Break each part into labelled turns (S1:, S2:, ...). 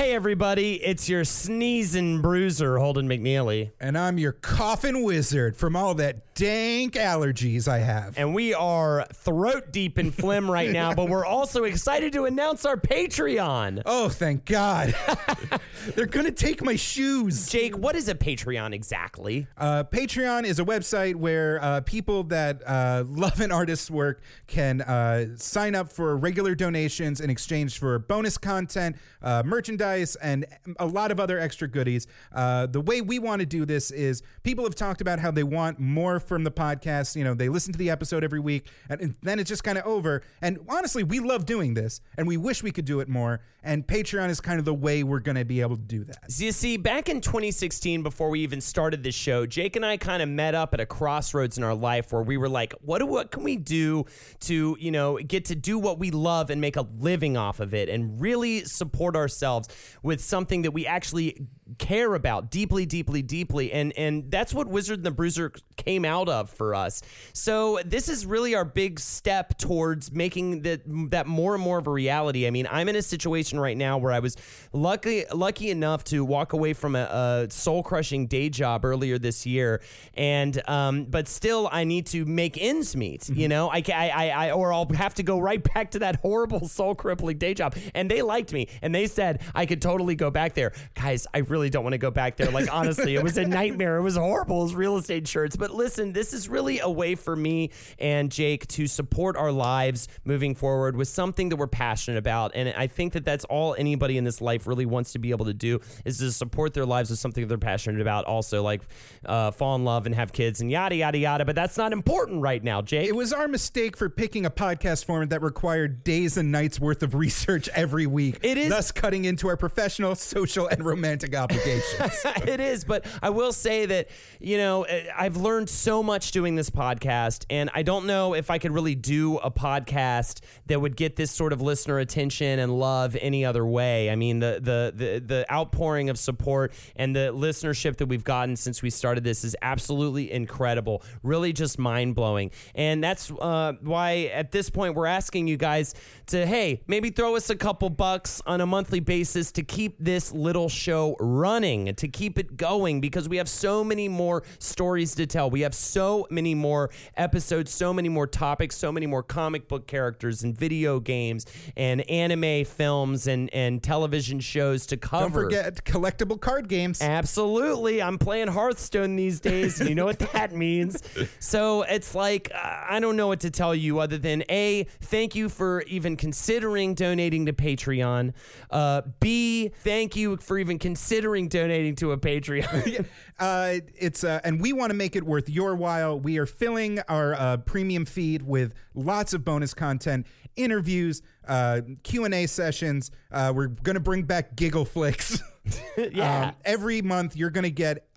S1: Hey, everybody, it's your sneezing bruiser, Holden McNeely.
S2: And I'm your coffin wizard from all that dank allergies I have.
S1: And we are throat deep in phlegm right now, but we're also excited to announce our Patreon.
S2: oh, thank God. They're going to take my shoes.
S1: Jake, what is a Patreon exactly?
S2: Uh, Patreon is a website where uh, people that uh, love an artist's work can uh, sign up for regular donations in exchange for bonus content, uh, merchandise, and a lot of other extra goodies. Uh, the way we want to do this is people have talked about how they want more from the podcast. You know, they listen to the episode every week, and, and then it's just kind of over. And honestly, we love doing this, and we wish we could do it more. And Patreon is kind of the way we're going to be able to do that.
S1: So you see, back in 2016, before we even started this show, Jake and I kind of met up at a crossroads in our life where we were like, what, do, what can we do to, you know, get to do what we love and make a living off of it and really support ourselves with something that we actually care about deeply, deeply, deeply. And and that's what Wizard and the Bruiser came out of for us. So this is really our big step towards making that that more and more of a reality. I mean, I'm in a situation right now where I was lucky lucky enough to walk away from a, a soul crushing day job earlier this year, and um, but still I need to make ends meet. You know, I, I, I or I'll have to go right back to that horrible soul crippling day job. And they liked me, and they said I could totally go back there. Guys, I really don't want to go back there. Like honestly, it was a nightmare. It was horrible. It was real estate insurance. But listen, this is really a way for me and Jake to support our lives moving forward with something that we're passionate about. And I think that that's all anybody in this life really wants to be able to do is to support their lives with something that they're passionate about. Also, like uh, fall in love and have kids and yada yada yada. But that's not important right now, Jake.
S2: It was our mistake for picking a podcast format that required days and nights worth of research every week.
S1: It is-
S2: thus cutting into our professional, social, and romantic obligations.
S1: it is, but I will say that, you know, eh, I've learned so much doing this podcast, and I don't know if I could really do a podcast that would get this sort of listener attention and love any other way. I mean, the the the, the outpouring of support and the listenership that we've gotten since we started this is absolutely incredible, really just mind blowing, and that's uh, why at this point we're asking you guys to hey maybe throw us a couple bucks on a monthly basis to keep this little show running, to keep it going, because we have so many more stories to tell. We have so many more episodes, so many more topics, so many more comic book characters and video games and anime films and, and television shows to cover.
S2: Don't forget collectible card games.
S1: Absolutely. I'm playing Hearthstone these days. and you know what that means. So it's like, uh, I don't know what to tell you other than A, thank you for even considering donating to Patreon. Uh, B, thank you for even considering donating to a Patreon.
S2: Uh, it's uh, and we want to make it worth your while. We are filling our uh, premium feed with lots of bonus content, interviews, uh, Q and A sessions. Uh, we're gonna bring back Giggle Flicks.
S1: yeah.
S2: Um, every month, you're gonna get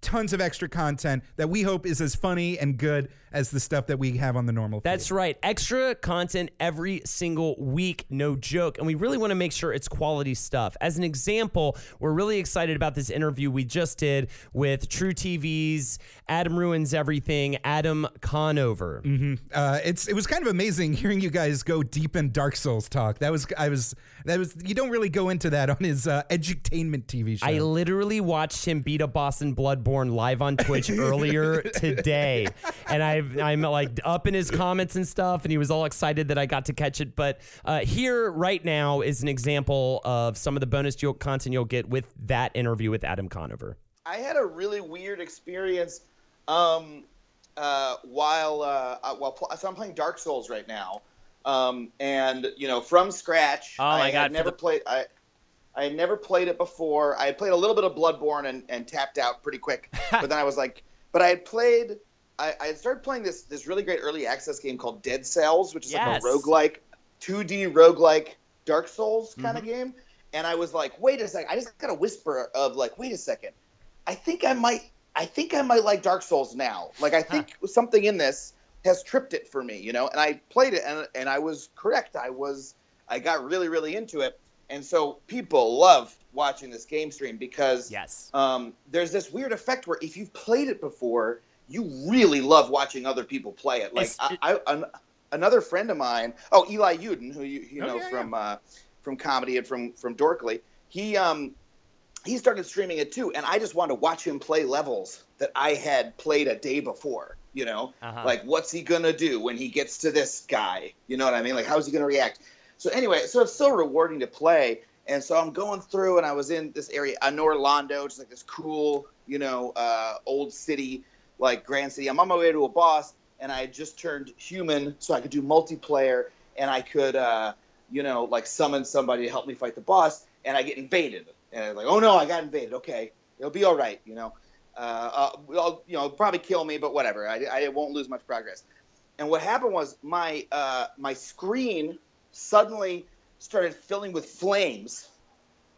S2: tons of extra content that we hope is as funny and good as the stuff that we have on the normal.
S1: That's
S2: feed.
S1: right. Extra content every single week, no joke. And we really want to make sure it's quality stuff. As an example, we're really excited about this interview we just did with truTV's Adam Ruins Everything, Adam Conover.
S2: Uh, it's it was kind of amazing hearing you guys go deep in Dark Souls talk. That was I was that was you don't really go into that on his uh, edutainment TV show.
S1: I literally watched him beat a boss in Bloodborne live on Twitch earlier today, and I I've, I'm like up in his comments and stuff, and he was all excited that I got to catch it. But uh, here, right now, is an example of some of the bonus you'll, content you'll get with that interview with Adam Conover.
S3: I had a really weird experience um, uh, while uh, uh while pl- so I'm playing Dark Souls right now, um, and you know from scratch.
S4: Oh my
S3: I
S4: God,
S3: never
S4: the-
S3: played. I I had never played it before. I had played a little bit of Bloodborne and, and tapped out pretty quick, but then I was like, but I had played. I, I started playing this this really great early access game called Dead Cells, which is
S4: Yes.
S3: like a roguelike, 2D roguelike Dark Souls kind
S4: Mm-hmm.
S3: of game. And I was like, wait a second. I just got a whisper of like, wait a second. I think I might I think I might like Dark Souls now. Like I think something in this has tripped it for me, you know. And I played it and and I was correct. I was I got really really into it. And so people love watching this game stream because
S4: Yes.
S3: um, there's this weird effect where if you've played it before, you really love watching other people play it. Like I, I, an, another friend of mine, oh Eli Yudin, who you, you
S2: Oh,
S3: know
S2: yeah,
S3: from uh, from comedy and from from Dorkly, he um he started streaming it too, and I just wanted to watch him play levels that I had played a day before. You know,
S4: Uh-huh.
S3: like what's he gonna do when he gets to this guy? You know what I mean? Like how's he gonna react? So anyway, so it's so rewarding to play. And so I'm going through, and I was in this area, uh, Anor Londo, just like this cool, you know, uh, old city, like Grand City. I'm on my way to a boss, and I just turned human, so I could do multiplayer, and I could, uh, you know, like summon somebody to help me fight the boss, and I get invaded, and I'm like, oh no, I got invaded. Okay, it'll be all right, you know. Uh, uh, well, you know, probably kill me, but whatever. I, I won't lose much progress. And what happened was my uh, my screen suddenly started filling with flames.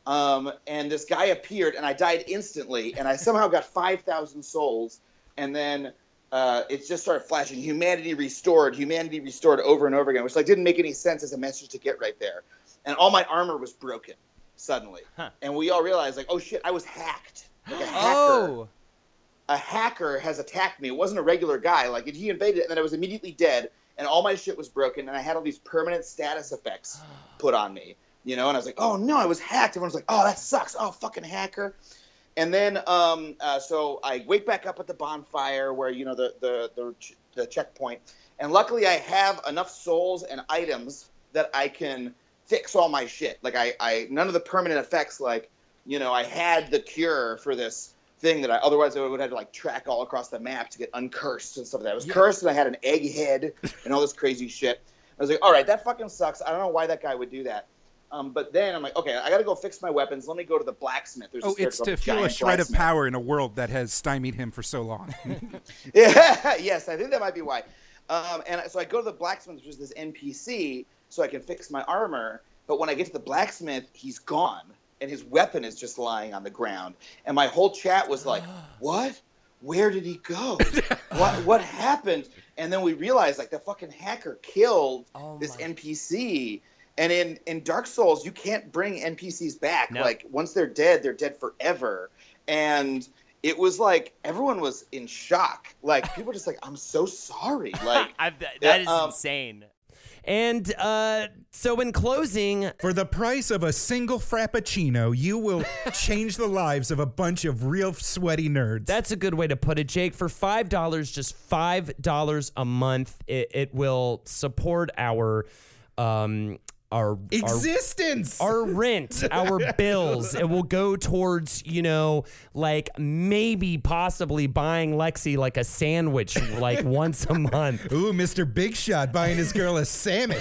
S3: Um, and this guy appeared, and I died instantly. And I somehow got 5,000 souls. And then uh, it just started flashing humanity restored, humanity restored over and over again, which like didn't make any sense as a message to get right there. And all my armor was broken suddenly.
S4: Huh.
S3: And we all realized, like, oh shit, I was hacked. Like a hacker
S4: Oh.
S3: a hacker has attacked me. It wasn't a regular guy. Like he invaded, and then I was immediately dead, and all my shit was broken, and I had all these permanent status effects put on me. You know, and I was like, oh no, I was hacked. Everyone was like, oh that sucks. Oh fucking hacker. And then, um, uh, so I wake back up at the bonfire where you know the the the, the checkpoint, and luckily I have enough souls and items that I can fix all my shit. Like I, I none of the permanent effects. Like you know, I had the cure for this thing that I otherwise I would have to like track all across the map to get uncursed and stuff like that. I was cursed and I had an egg head and all this crazy shit. I was like, all right, that fucking sucks. I don't know why that guy would do that. Um, but then I'm like, okay, I got to go fix my weapons. Let me go to the blacksmith. There's
S2: Oh, it's to feel a shred of power in a world that has stymied him for so long.
S3: Yeah, yes, I think that might be why. Um, and so I go to the blacksmith, which is this NPC, so I can fix my armor. But when I get to the blacksmith, he's gone, and his weapon is just lying on the ground. And my whole chat was like, "What? Where did he go? what? What happened?" And then we realized, like, the fucking hacker killed
S4: Oh
S3: this NPC. And in in Dark Souls, you can't bring NPCs back.
S4: No.
S3: Like once they're dead, they're dead forever. And it was like everyone was in shock. Like people were just like, "I'm so sorry." Like
S4: I've, that
S3: Yeah, um,
S4: insane.
S1: And uh, so, in closing,
S2: For the price of a single frappuccino, you will change the lives of a bunch of real sweaty nerds.
S1: That's a good way to put it, Jake. For five dollars, just five dollars a month, it, it will support our um our our
S2: existence.
S1: our rent, our bills. It will go towards, you know, like maybe possibly buying Lexi like a sandwich like once a month.
S2: Ooh, Mr. Big Shot buying his girl a sandwich.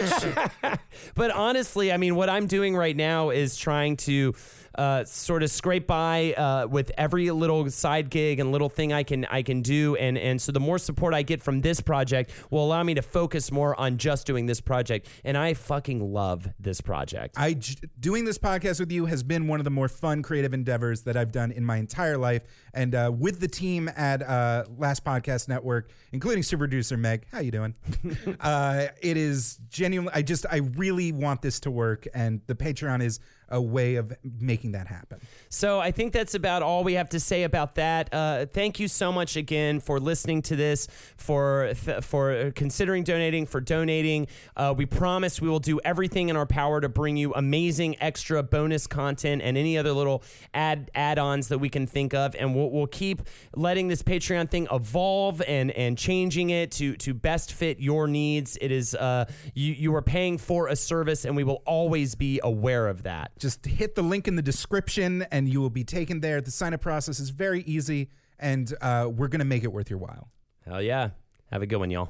S1: But honestly, I mean, what I'm doing right now is trying to uh, sort of scrape by uh, with every little side gig and little thing I can I can do, and and so the more support I get from this project will allow me to focus more on just doing this project, and I fucking love this project.
S2: I doing this podcast with you has been one of the more fun creative endeavors that I've done in my entire life, and uh, with the team at uh, Last Podcast Network, including super producer Meg. How you doing? uh, it is genuinely. I just I really want this to work, and the Patreon is a way of making that happen.
S1: So I think that's about all we have to say about that. Uh, thank you so much again for listening to this, for th- for considering donating, for donating. Uh, we promise we will do everything in our power to bring you amazing extra bonus content and any other little add add-ons that we can think of, and we'll, we'll keep letting this Patreon thing evolve and and changing it to to best fit your needs. It is uh, you you are paying for a service, and we will always be aware of that.
S2: Just hit the link in the description and you will be taken there. The sign up process is very easy and uh, we're going to make it worth your while.
S1: Hell yeah! Have a good one, y'all.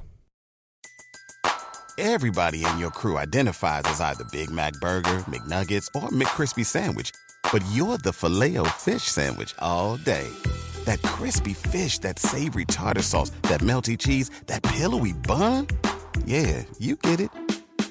S5: Everybody in your crew identifies as either Big Mac Burger, McNuggets, or McCrispy Sandwich. But you're the filet fish Sandwich all day. That crispy fish, that savory tartar sauce, that melty cheese, that pillowy bun. Yeah, you get it.